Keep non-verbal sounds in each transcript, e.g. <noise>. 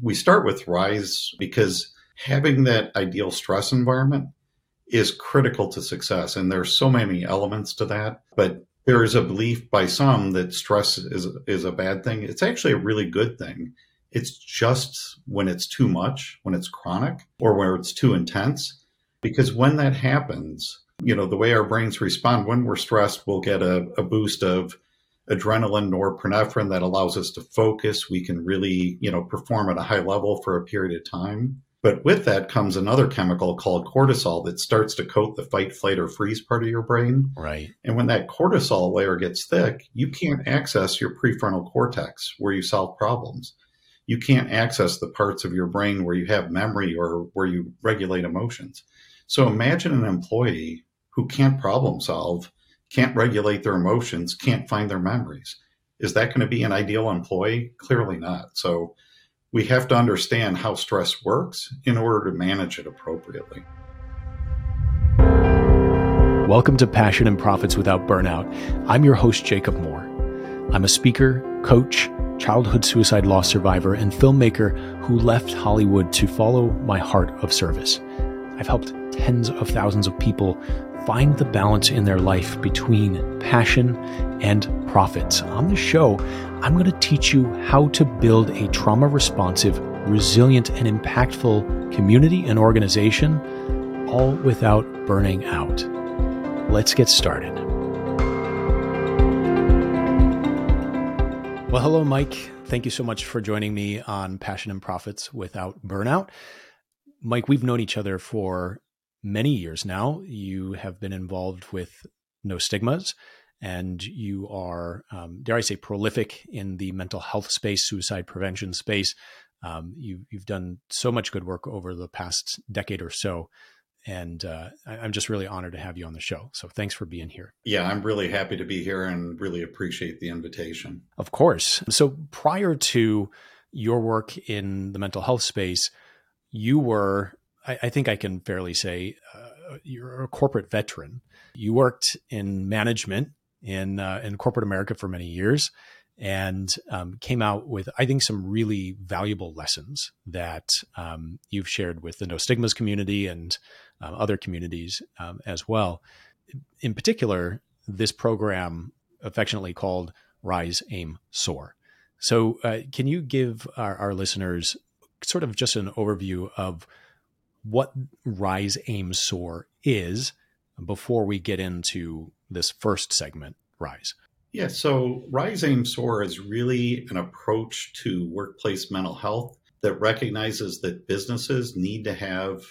We start with RISE because having that ideal stress environment is critical to success. And there's so many elements to that. But there is a belief by some that stress is, is a bad thing. It's actually a really good thing. It's just when it's too much, when it's chronic, or where it's too intense. Because when that happens, you know, the way our brains respond when we're stressed, we'll get a, a boost of adrenaline, norepinephrine that allows us to focus. We can really, you know, perform at a high level for a period of time. But with that comes another chemical called cortisol that starts to coat the fight, flight, or freeze part of your brain. Right. And when that cortisol layer gets thick, you can't access your prefrontal cortex where you solve problems. You can't access the parts of your brain where you have memory or where you regulate emotions. So imagine an employee who can't problem solve, can't regulate their emotions, can't find their memories. Is that going to be an ideal employee? Clearly not. So we have to understand how stress works in order to manage it appropriately. Welcome to Passion and Profits Without Burnout. I'm your host, Jacob Moore. I'm a speaker, coach, childhood suicide loss survivor, and filmmaker who left Hollywood to follow my heart of service. I've helped tens of thousands of people find the balance in their life between passion and profits. On the show, I'm going to teach you how to build a trauma responsive, resilient, and impactful community and organization, all without burning out. Let's get started. Well, hello, Mike. Thank you so much for joining me on Passion and Profits Without Burnout. Mike, we've known each other for many years now. You have been involved with NoStigmas and you are, um, dare I say, prolific in the mental health space, suicide prevention space. Um, you, you've done so much good work over the past decade or so. And uh, I, am just really honored to have you on the show. So thanks for being here. Yeah, I'm really happy to be here and really appreciate the invitation. Of course. So prior to your work in the mental health space, you were, I, I think I can fairly say, uh, you're a corporate veteran. You worked in management in uh, in corporate America for many years, and um, came out with I think some really valuable lessons that um, you've shared with the NoStigmas community and um, other communities um, as well. In particular, this program affectionately called Rise, Aim, Soar. So, uh, can you give our, our listeners sort of just an overview of what Rise, Aim, Soar is before we get into this first segment, Rise? Yeah, so Rise Aim Soar is really an approach to workplace mental health that recognizes that businesses need to have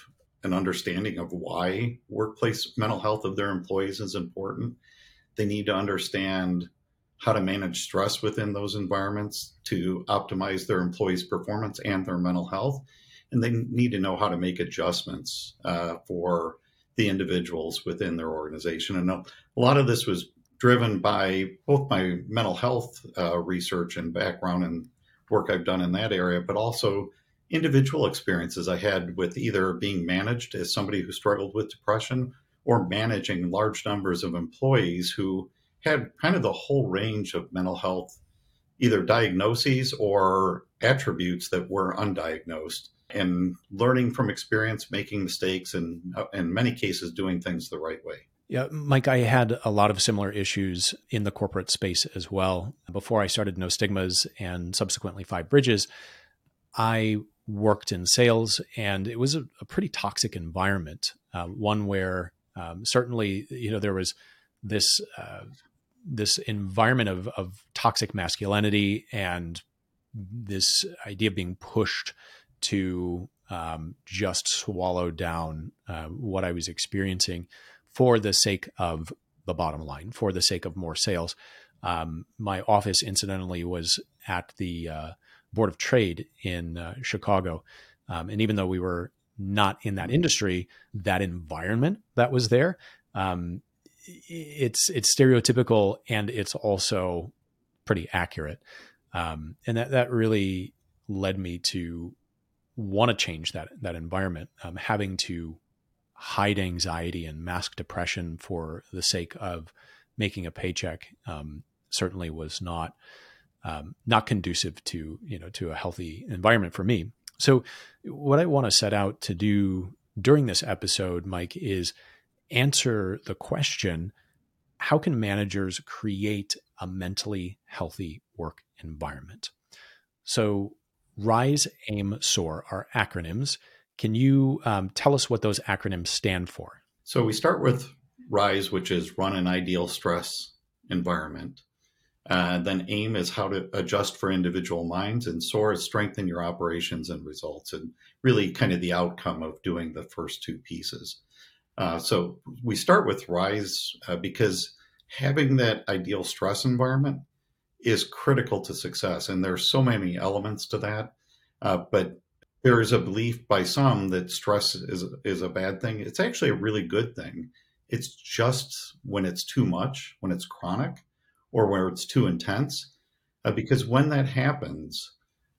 an understanding of why workplace mental health of their employees is important. They need to understand how to manage stress within those environments to optimize their employees' performance and their mental health. And they need to know how to make adjustments uh, for the individuals within their organization. And a lot of this was driven by both my mental health uh, research and background and work I've done in that area, but also individual experiences I had with either being managed as somebody who struggled with depression or managing large numbers of employees who had kind of the whole range of mental health, either diagnoses or attributes that were undiagnosed and learning from experience, making mistakes, and uh, in many cases, doing things the right way. Yeah, Mike, I had a lot of similar issues in the corporate space as well. Before I started NoStigmas and subsequently Five Bridges, I worked in sales, and it was a, a pretty toxic environment. Uh, one where um, certainly, you know, there was this uh, this environment of, of toxic masculinity and this idea of being pushed to um, just swallow down uh, what I was experiencing for the sake of the bottom line, for the sake of more sales. Um, my office, incidentally, was at the uh, Board of Trade in uh, Chicago. Um, and even though we were not in that industry, that environment that was there, um, it's it's stereotypical and it's also pretty accurate. Um, and that that really led me to want to change that that environment, um, having to hide anxiety and mask depression for the sake of making a paycheck um, certainly was not um, not conducive to you know to a healthy environment for me. So, what I want to set out to do during this episode, Mike, is answer the question: How can managers create a mentally healthy work environment? So, Rise, Aim, Soar are acronyms. Can you um, tell us what those acronyms stand for? So, we start with RISE, which is run an ideal stress environment. Uh, then AIM is how to adjust for individual minds, and SOAR is strengthen your operations and results, and really kind of the outcome of doing the first two pieces. Uh, so we start with RISE uh, because having that ideal stress environment is critical to success, and there's so many elements to that. Uh, but there is a belief by some that stress is is a bad thing. It's actually a really good thing. It's just when it's too much, when it's chronic, or where it's too intense. Uh, because when that happens,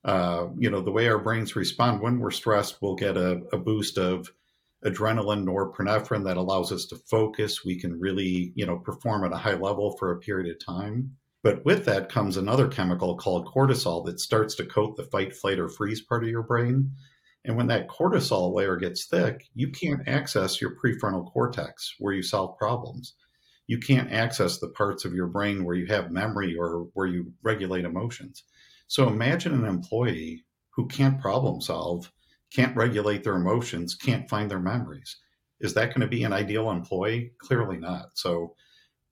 uh, you know, the way our brains respond when we're stressed, we'll get a, a boost of adrenaline norepinephrine that allows us to focus. We can really, you know, perform at a high level for a period of time. But with that comes another chemical called cortisol that starts to coat the fight, flight, or freeze part of your brain. And when that cortisol layer gets thick, you can't access your prefrontal cortex where you solve problems you can't access the parts of your brain where you have memory or where you regulate emotions. So imagine an employee who can't problem solve, can't regulate their emotions, can't find their memories. Is that going to be an ideal employee? Clearly not. So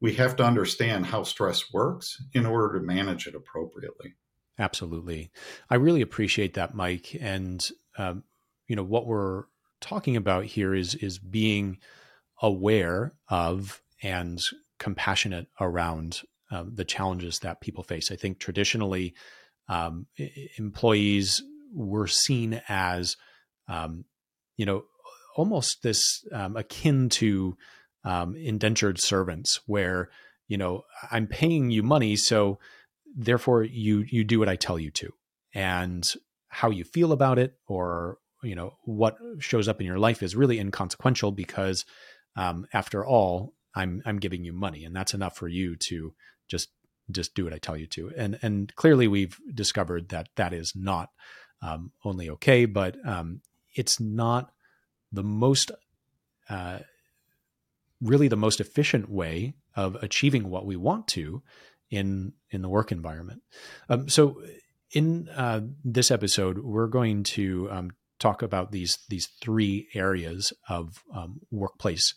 we have to understand how stress works in order to manage it appropriately. Absolutely. I really appreciate that, Mike. And, um, you know, what we're talking about here is, is being aware of and compassionate around um, the challenges that people face. I think traditionally, um, employees were seen as, um, you know, almost this um, akin to um, indentured servants, where you know I'm paying you money, so therefore you you do what I tell you to, and how you feel about it, or you know what shows up in your life is really inconsequential because um, after all I'm I'm giving you money, and that's enough for you to just just do what I tell you to. And and clearly we've discovered that that is not um, only okay, but um, it's not the most uh, really the most efficient way of achieving what we want to in in the work environment. Um, so in uh, this episode, we're going to um, talk about these these three areas of um, workplace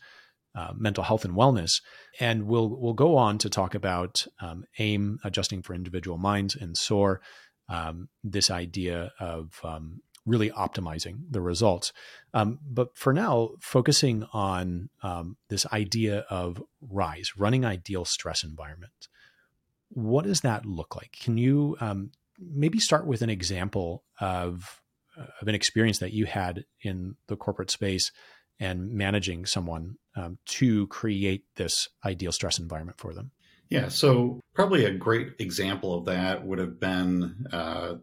uh, mental health and wellness. And we'll we'll go on to talk about um, AIM, adjusting for individual minds, and SOAR, um, this idea of um, really optimizing the results. Um, but for now, focusing on um, this idea of RISE, running ideal stress environment. What does that look like? Can you um, maybe start with an example of of an experience that you had in the corporate space and managing someone um, to create this ideal stress environment for them? Yeah, so probably a great example of that would have been, uh,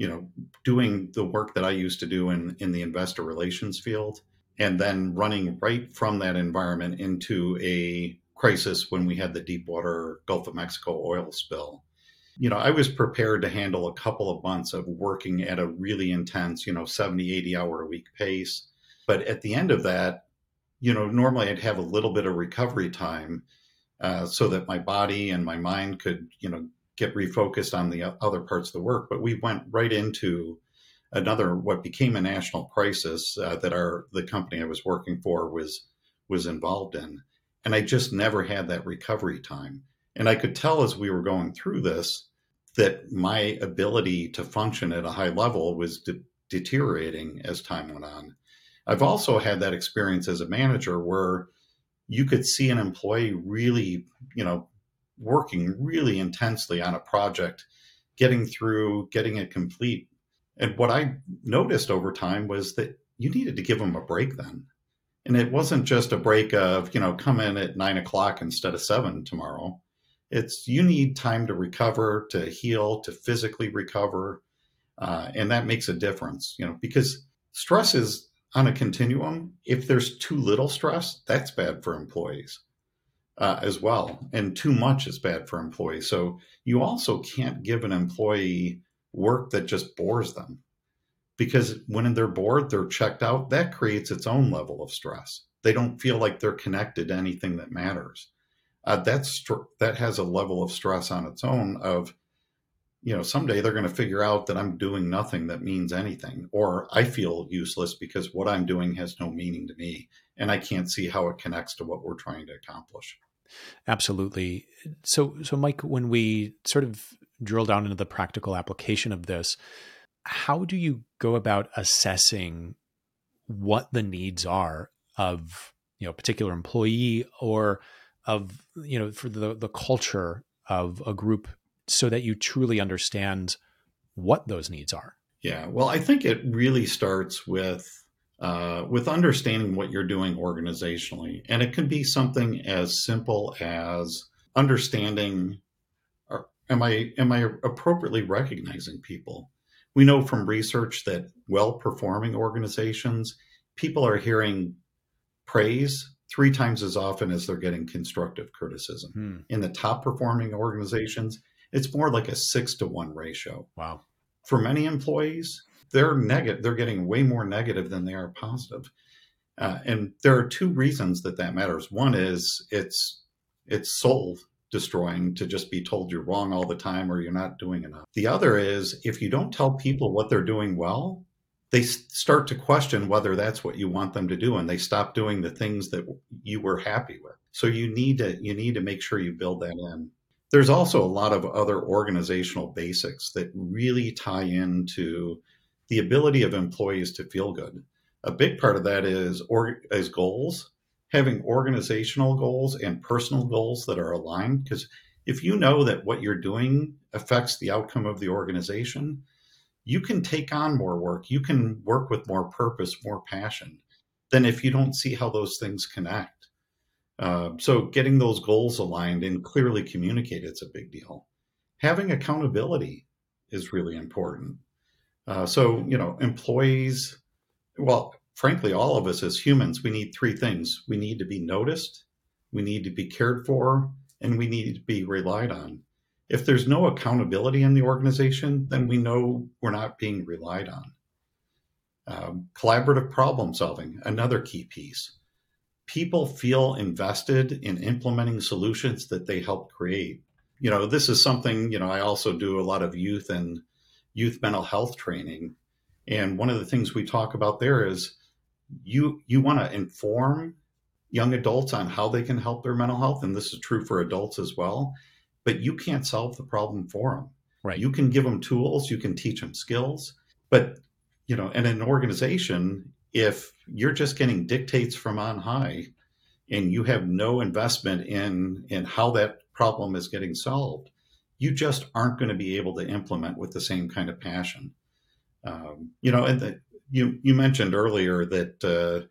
you know, doing the work that I used to do in in the investor relations field, and then running right from that environment into a crisis when we had the Deepwater Gulf of Mexico oil spill. You know, I was prepared to handle a couple of months of working at a really intense, you know, 70, 80 hour a week pace but at the end of that, you know, normally I'd have a little bit of recovery time uh, so that my body and my mind could, you know, get refocused on the other parts of the work. But we went right into another what became a national crisis uh, that our the company I was working for was was involved in, and I just never had that recovery time. And I could tell as we were going through this that my ability to function at a high level was de- deteriorating as time went on. I've also had that experience as a manager where you could see an employee really, you know, working really intensely on a project, getting through, getting it complete. And what I noticed over time was that you needed to give them a break then. And it wasn't just a break of, you know, come in at nine o'clock instead of seven tomorrow. It's you need time to recover, to heal, to physically recover. Uh, and that makes a difference, you know, because stress is on a continuum, if there's too little stress, that's bad for employees. Uh, as well. And too much is bad for employees. So you also can't give an employee work that just bores them because when they're bored, they're checked out. That creates its own level of stress. They don't feel like they're connected to anything that matters. Uh, that's that has a level of stress on its own. Of you know, someday they're going to figure out that I'm doing nothing that means anything, or I feel useless because what I'm doing has no meaning to me, and I can't see how it connects to what we're trying to accomplish. Absolutely. So, so Mike, when we sort of drill down into the practical application of this, how do you go about assessing what the needs are of you know a particular employee or of you know for the the culture of a group so that you truly understand what those needs are yeah well i think it really starts with uh, with understanding what you're doing organizationally and it can be something as simple as understanding are, am i am i appropriately recognizing people we know from research that well performing organizations people are hearing praise three times as often as they're getting constructive criticism. Hmm. In the top performing organizations, it's more like a six to one ratio. Wow. For many employees, they're negative. They're getting way more negative than they are positive. Uh, and there are two reasons that that matters. One is it's it's soul destroying to just be told you're wrong all the time or you're not doing enough. The other is if you don't tell people what they're doing well, they start to question whether that's what you want them to do and they stop doing the things that you were happy with so you need to you need to make sure you build that in there's also a lot of other organizational basics that really tie into the ability of employees to feel good a big part of that is or is goals having organizational goals and personal goals that are aligned because if you know that what you're doing affects the outcome of the organization you can take on more work. You can work with more purpose, more passion than if you don't see how those things connect. Uh, so getting those goals aligned and clearly communicated is a big deal. Having accountability is really important. Uh, so, you know, employees, well, frankly, all of us as humans, we need three things. We need to be noticed, we need to be cared for, and we need to be relied on if there's no accountability in the organization, then we know we're not being relied on. Um, collaborative problem solving, another key piece. People feel invested in implementing solutions that they help create. You know, this is something, you know, I also do a lot of youth and youth mental health training. And one of the things we talk about there is you you want to inform young adults on how they can help their mental health and this is true for adults as well but you can't solve the problem for them. Right. You can give them tools, you can teach them skills, but you know, in an organization, if you're just getting dictates from on high and you have no investment in in how that problem is getting solved, you just aren't going to be able to implement with the same kind of passion. Um, you know, and the, you you mentioned earlier that uh,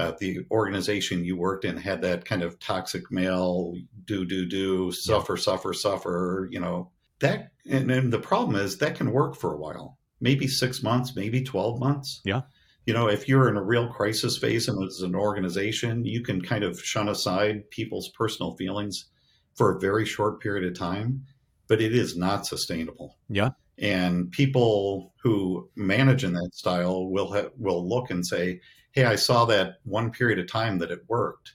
uh, the organization you worked in had that kind of toxic male do do do suffer yeah. suffer suffer you know that and, and the problem is that can work for a while maybe six months maybe 12 months yeah you know if you're in a real crisis phase and as an organization you can kind of shun aside people's personal feelings for a very short period of time but it is not sustainable yeah and people who manage in that style will ha- will look and say hey, I saw that one period of time that it worked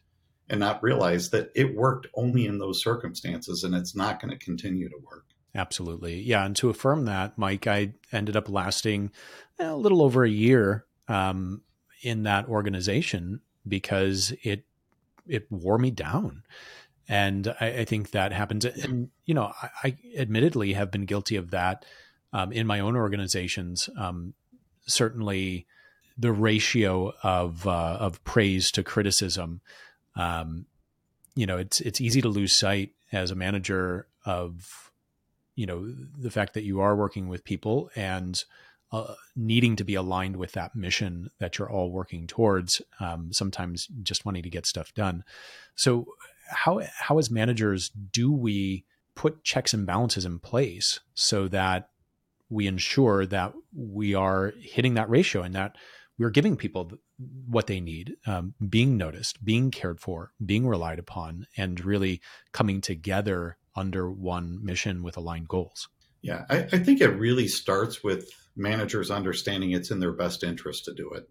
and not realize that it worked only in those circumstances and it's not going to continue to work. Absolutely. Yeah. And to affirm that, Mike, I ended up lasting eh, a little over a year um, in that organization because it it wore me down. And I, I think that happens. And, you know, I, I, admittedly have been guilty of that um, in my own organizations. Um, certainly, the ratio of uh, of praise to criticism. Um, you know, it's it's easy to lose sight as a manager of you know the fact that you are working with people and uh, needing to be aligned with that mission that you're all working towards. Um, sometimes just wanting to get stuff done. So how how as managers do we put checks and balances in place so that we ensure that we are hitting that ratio and that we're giving people what they need, um, being noticed, being cared for, being relied upon, and really coming together under one mission with aligned goals. Yeah, I, I think it really starts with managers understanding it's in their best interest to do it.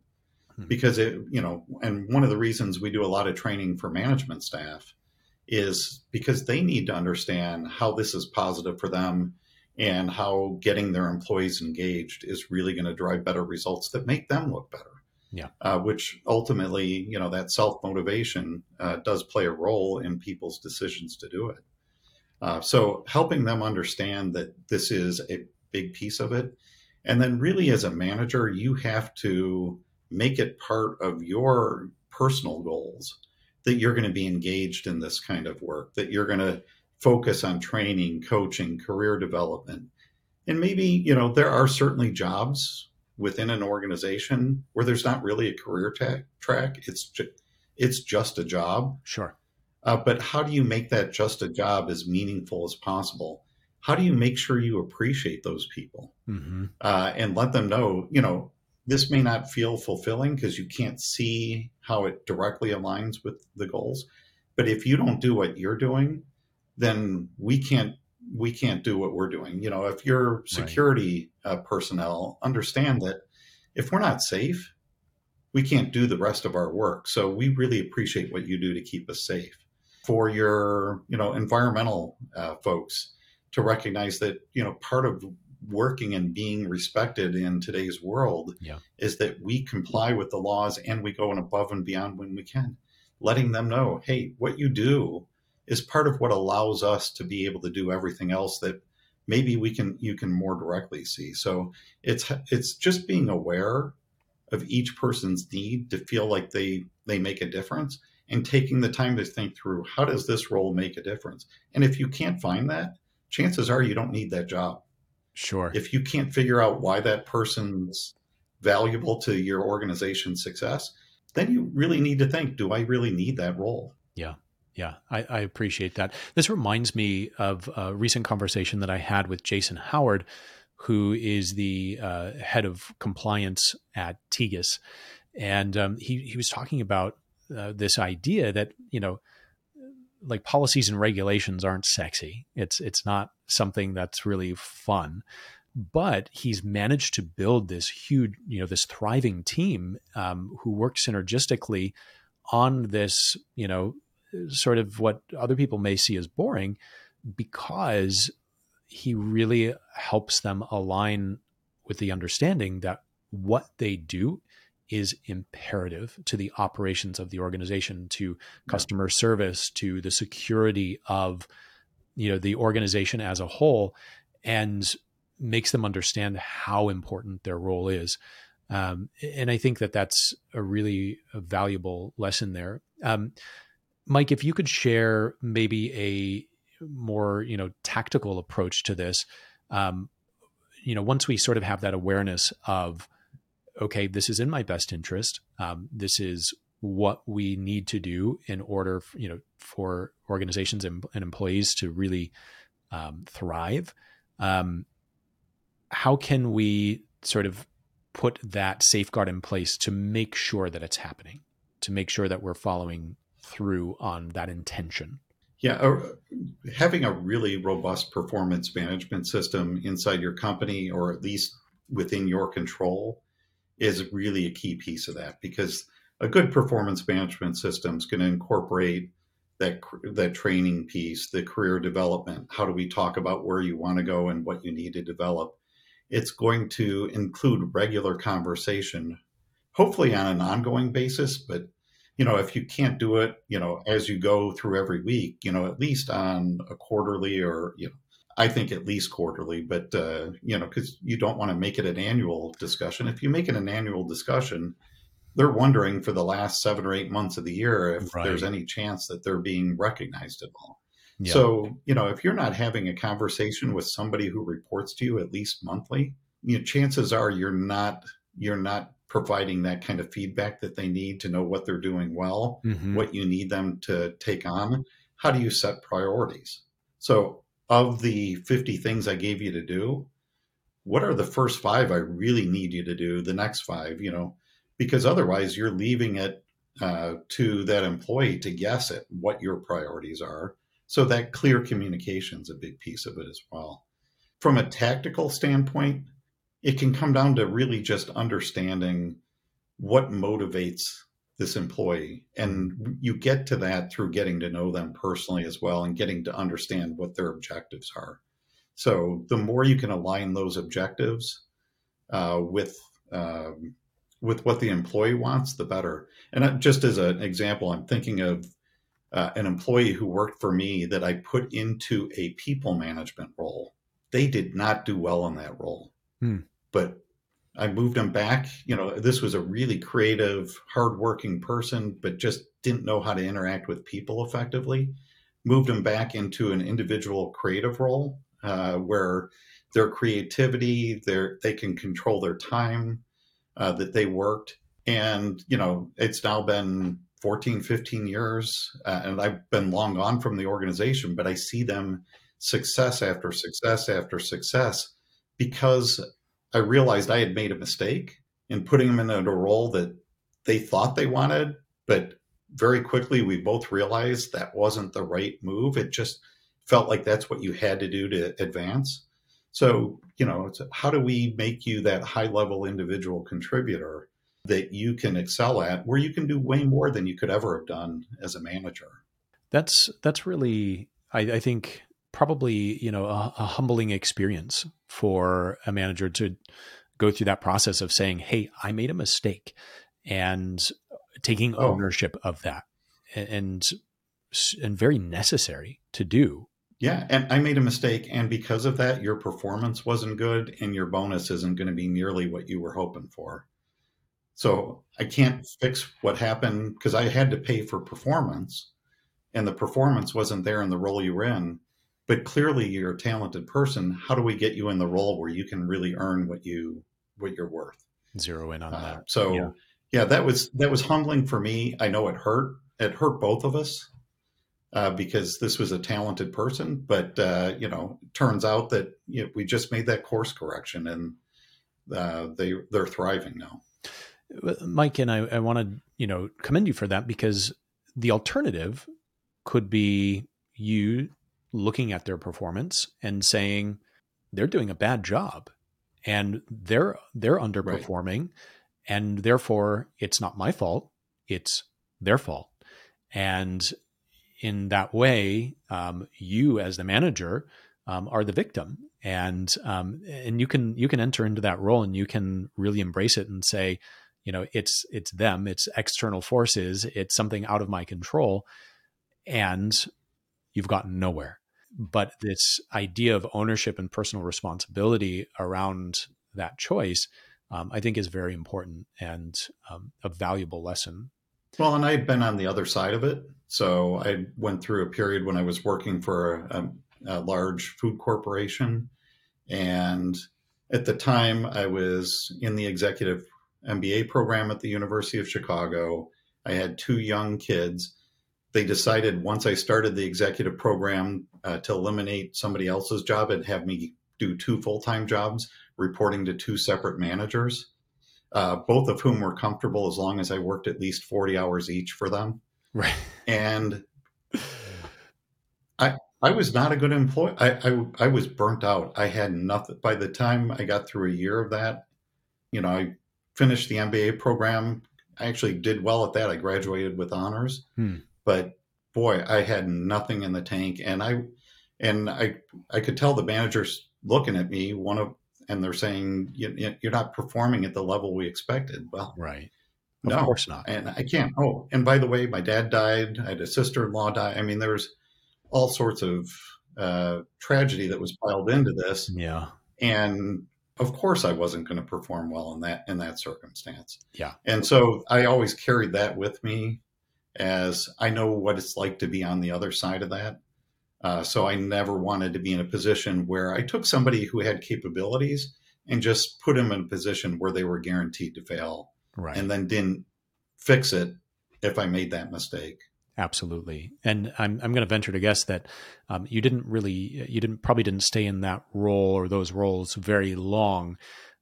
Hmm. Because it, you know, and one of the reasons we do a lot of training for management staff is because they need to understand how this is positive for them and how getting their employees engaged is really going to drive better results that make them look better. Yeah. Uh, which ultimately, you know, that self motivation uh, does play a role in people's decisions to do it. Uh, so helping them understand that this is a big piece of it. And then, really, as a manager, you have to make it part of your personal goals that you're going to be engaged in this kind of work, that you're going to focus on training, coaching, career development. And maybe, you know, there are certainly jobs within an organization where there's not really a career ta- track. It's ju- it's just a job. Sure. Uh, but how do you make that just a job as meaningful as possible? How do you make sure you appreciate those people mm-hmm. uh, and let them know, you know, this may not feel fulfilling because you can't see how it directly aligns with the goals. But if you don't do what you're doing, then we can't we can't do what we're doing. You know, if your security right. uh, personnel understand that if we're not safe, we can't do the rest of our work. So we really appreciate what you do to keep us safe. For your, you know, environmental uh, folks to recognize that, you know, part of working and being respected in today's world yeah. is that we comply with the laws and we go and above and beyond when we can, letting them know, hey, what you do is part of what allows us to be able to do everything else that maybe we can you can more directly see. So it's it's just being aware of each person's need to feel like they they make a difference and taking the time to think through how does this role make a difference. And if you can't find that, chances are you don't need that job. Sure. If you can't figure out why that person's valuable to your organization's success, then you really need to think, do I really need that role? Yeah. Yeah, I, I, appreciate that. This reminds me of a recent conversation that I had with Jason Howard, who is the uh, head of compliance at Tegus, and um, he he was talking about uh, this idea that you know, like policies and regulations aren't sexy. It's it's not something that's really fun, but he's managed to build this huge, you know, this thriving team um, who work synergistically on this, you know, sort of what other people may see as boring because he really helps them align with the understanding that what they do is imperative to the operations of the organization to customer service to the security of you know the organization as a whole and makes them understand how important their role is. Um, and i think that that's a really valuable lesson there. Um, Mike, if you could share maybe a more you know tactical approach to this, um, you know, once we sort of have that awareness of, okay, this is in my best interest. Um, this is what we need to do in order, you know, for organizations and, and employees to really um, thrive. Um, how can we sort of put that safeguard in place to make sure that it's happening, to make sure that we're following through on that intention. Yeah, having a really robust performance management system inside your company, or at least within your control, is really a key piece of that because a good performance management system is going to incorporate that that training piece, the career development. How do we talk about where you want to go and what you need to develop? It's going to include regular conversation, hopefully on an ongoing basis, but you know, if you can't do it, you know, as you go through every week, you know, at least on a quarterly or, you know, I think at least quarterly, but, uh, you know, because you don't want to make it an annual discussion. If you make it an annual discussion, they're wondering for the last seven or eight months of the year if right. there's any chance that they're being recognized at all. Yeah. So, you know, if you're not having a conversation with somebody who reports to you at least monthly, you know, chances are you're not you're not providing that kind of feedback that they need to know what they're doing well, mm-hmm. what you need them to take on. How do you set priorities? So, of the 50 things I gave you to do, what are the first five I really need you to do? The next five, you know, because otherwise you're leaving it uh, to that employee to guess at what your priorities are. So that clear communication is a big piece of it as well. From a tactical standpoint, it can come down to really just understanding what motivates this employee. And you get to that through getting to know them personally as well and getting to understand what their objectives are. So the more you can align those objectives uh, with um, with what the employee wants, the better. And just as an example, I'm thinking of uh, an employee who worked for me that I put into a people management role. They did not do well in that role, hmm. but I moved them back. You know, this was a really creative, hardworking person, but just didn't know how to interact with people effectively. Moved them back into an individual creative role uh, where their creativity, their they can control their time uh, that they worked, and you know, it's now been 14, 15 years, uh, and I've been long gone from the organization, but I see them success after success after success because I realized I had made a mistake in putting them in a role that they thought they wanted, but very quickly we both realized that wasn't the right move. It just felt like that's what you had to do to advance. So, you know, how do we make you that high level individual contributor that you can excel at where you can do way more than you could ever have done as a manager? That's that's really I, I think probably, you know, a, a humbling experience for a manager to go through that process of saying, Hey, I made a mistake and taking oh. ownership of that and and very necessary to do yeah, and I made a mistake, and because of that, your performance wasn't good, and your bonus isn't going to be nearly what you were hoping for. So I can't fix what happened because I had to pay for performance, and the performance wasn't there in the role you were in. But clearly, you're a talented person. How do we get you in the role where you can really earn what you what you're worth? Zero in on uh, that. So yeah. yeah, that was that was humbling for me. I know it hurt. It hurt both of us uh, because this was a talented person. But uh, you know, turns out that you know, we just made that course correction, and uh, they they're thriving now. Mike and I, I want to you know commend you for that because the alternative could be you looking at their performance and saying they're doing a bad job and they're they're underperforming right. and therefore it's not my fault it's their fault and in that way, um, you as the manager um, are the victim, and um, and you can you can enter into that role and you can really embrace it and say, you know, it's it's them, it's external forces, it's something out of my control, and you've gotten nowhere. But this idea of ownership and personal responsibility around that choice, um, I think, is very important and um, a valuable lesson well, and I've been on the other side of it. So I went through a period when I was working for a, a large food corporation. And at the time, I was in the executive MBA program at the University of Chicago. I had two young kids. They decided once I started the executive program uh, to eliminate somebody else's job and have me do two full time jobs, reporting to two separate managers uh, both of whom were comfortable as long as I worked at least 40 hours each for them. Right. And I, I was not a good employee. I, I, I was burnt out. I had nothing. By the time I got through a year of that, you know, I finished the MBA program. I actually did well at that. I graduated with honors, hmm. But boy, I had nothing in the tank. And I, and I, I could tell the managers looking at me. One of and they're saying you're not performing at the level we expected. Well, right. Of no, course not. And I can't. Oh, and by the way, my dad died. I had a sister-in-law die. I mean, there's all sorts of uh, tragedy that was piled into this. Yeah. And of course, I wasn't going to perform well in that in that circumstance. Yeah. And so I always carried that with me, as I know what it's like to be on the other side of that. Uh, so I never wanted to be in a position where I took somebody who had capabilities and just put them in a position where they were guaranteed to fail, right. and then didn't fix it if I made that mistake. Absolutely, and I'm I'm going to venture to guess that um, you didn't really you didn't probably didn't stay in that role or those roles very long.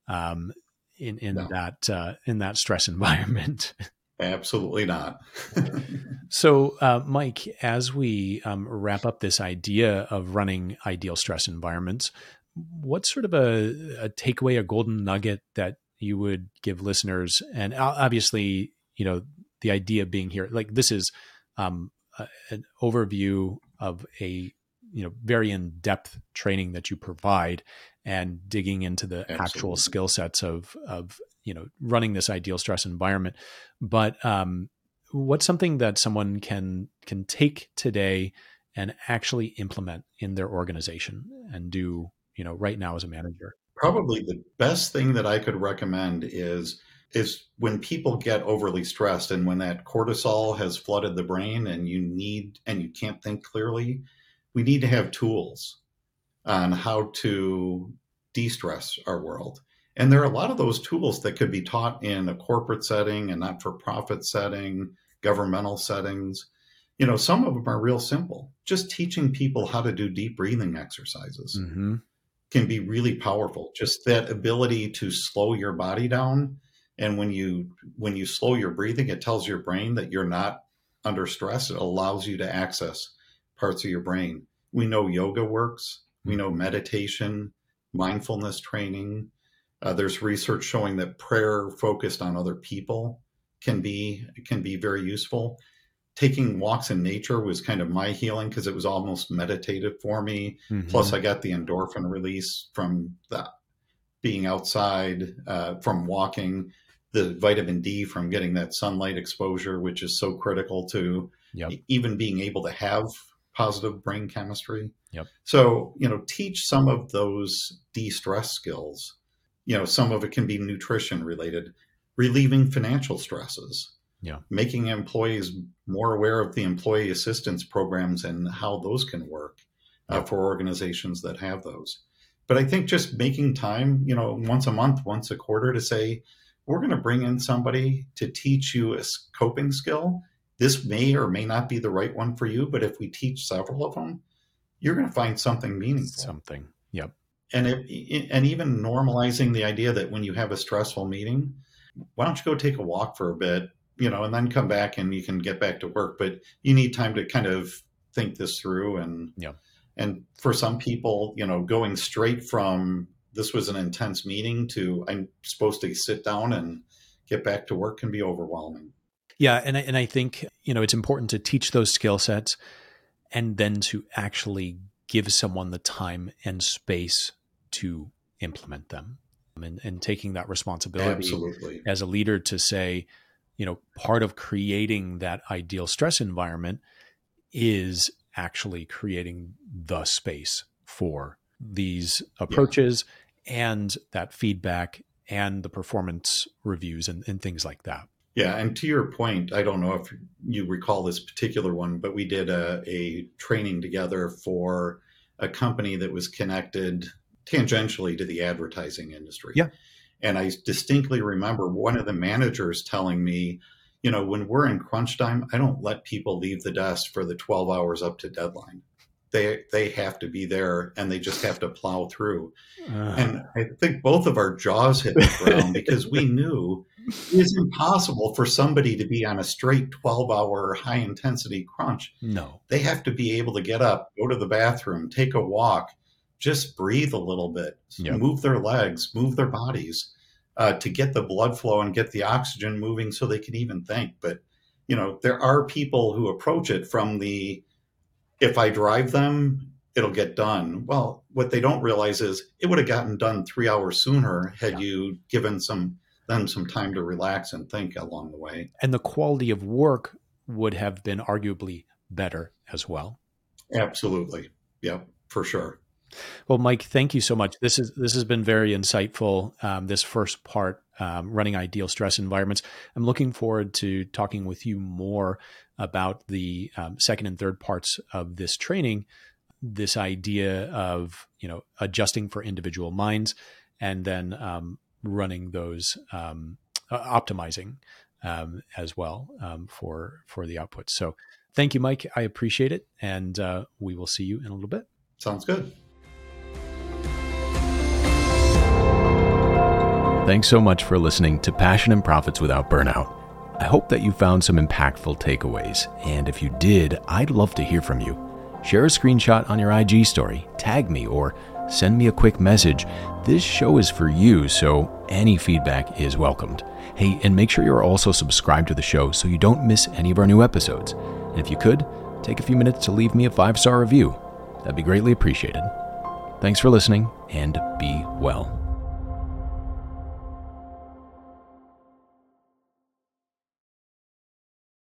Um, in in no. that uh, in that stress <laughs> environment. Absolutely not. <laughs> so, uh, Mike, as we um, wrap up this idea of running ideal stress environments, what sort of a, a takeaway, a golden nugget that you would give listeners? And obviously, you know, the idea being here, like this is um, a, an overview of a you know very in depth training that you provide and digging into the Absolutely. actual skill sets of of you know running this ideal stress environment. But um, what's something that someone can can take today and actually implement in their organization and do you know right now as a manager? Probably the best thing that i could recommend is is when people get overly stressed and when that cortisol has flooded the brain and you need and you can't think clearly we need to have tools on how to de-stress our world and there are a lot of those tools that could be taught in a corporate setting, a not for profit setting, governmental settings. You know, some of them are real simple. Just teaching people how to do deep breathing exercises mm-hmm. can be really powerful. Just that ability to slow your body down. And when you when you slow your breathing, it tells your brain that you're not under stress. It allows you to access parts of your brain. We know yoga works. We know meditation, mindfulness training, uh, there's research showing that prayer focused on other people can be can be very useful. Taking walks in nature was kind of my healing because it was almost meditative for me. Mm-hmm. Plus, I got the endorphin release from that being outside, uh, from walking, the vitamin D from getting that sunlight exposure, which is so critical to yep. even being able to have positive brain chemistry. Yep. So, you know, teach some of those de stress skills you know some of it can be nutrition related relieving financial stresses. Yeah. Making employees more aware of the employee assistance programs and how those can work uh, for organizations that have those. But i think just making time you know once a month once a quarter to say we're going to bring in somebody to teach you a coping skill. This may or may not be the right one for you but if we teach several of them you're going to find something meaningful. Something. Yep and it, and even normalizing the idea that when you have a stressful meeting, why don't you go take a walk for a bit, you know, and then come back and you can get back to work. But you need time to kind of think this through and yeah. And for some people, you know, going straight from this was an intense meeting to I'm supposed to sit down and get back to work can be overwhelming. Yeah, and I, and I think you know it's important to teach those skill sets, and then to actually give someone the time and space to implement them and, and taking that responsibility Absolutely. as a leader to say, you know, part of creating that ideal stress environment is actually creating the space for these approaches yeah. and that feedback and the performance reviews and, and things like that. Yeah, and to your point, I don't know if you recall this particular one, but we did a, a training together for a company that was connected tangentially to the advertising industry. Yeah. And I distinctly remember one of the managers telling me, you know, when we're in crunch time, I don't let people leave the desk for the 12 hours up to deadline. They they have to be there and they just have to plow through. Uh. And I think both of our jaws hit the ground <laughs> because we knew it's impossible for somebody to be on a straight 12 hour high intensity crunch. No. They have to be able to get up, go to the bathroom, take a walk, just breathe a little bit, yep. move their legs, move their bodies uh, to get the blood flow and get the oxygen moving so they can even think. But, you know, there are people who approach it from the if I drive them, it'll get done. Well, what they don't realize is it would have gotten done three hours sooner had yeah. you given some them some time to relax and think along the way. And the quality of work would have been arguably better as well. Absolutely. Yep, for sure. Well, Mike, thank you so much. This is this has been very insightful. Um, this first part, um, running ideal stress environments. I'm looking forward to talking with you more about the um, second and third parts of this training. This idea of you know adjusting for individual minds, and then um, running those um, optimizing um, as well for for the output. So, thank you, Mike. I appreciate it, and uh, we will see you in a little bit. Sounds good. Thanks so much for listening to Passion and Profits Without Burnout. I hope that you found some impactful takeaways, and if you did, I'd love to hear from you. Share a screenshot on your IG story, tag me, or send me a quick message. This show is for you, so any feedback is welcomed. Hey, and make sure you're also subscribed to the show so you don't miss any of our new episodes. And if you could, take a few minutes to leave me a five star review. That'd be greatly appreciated. Thanks for listening, and be well.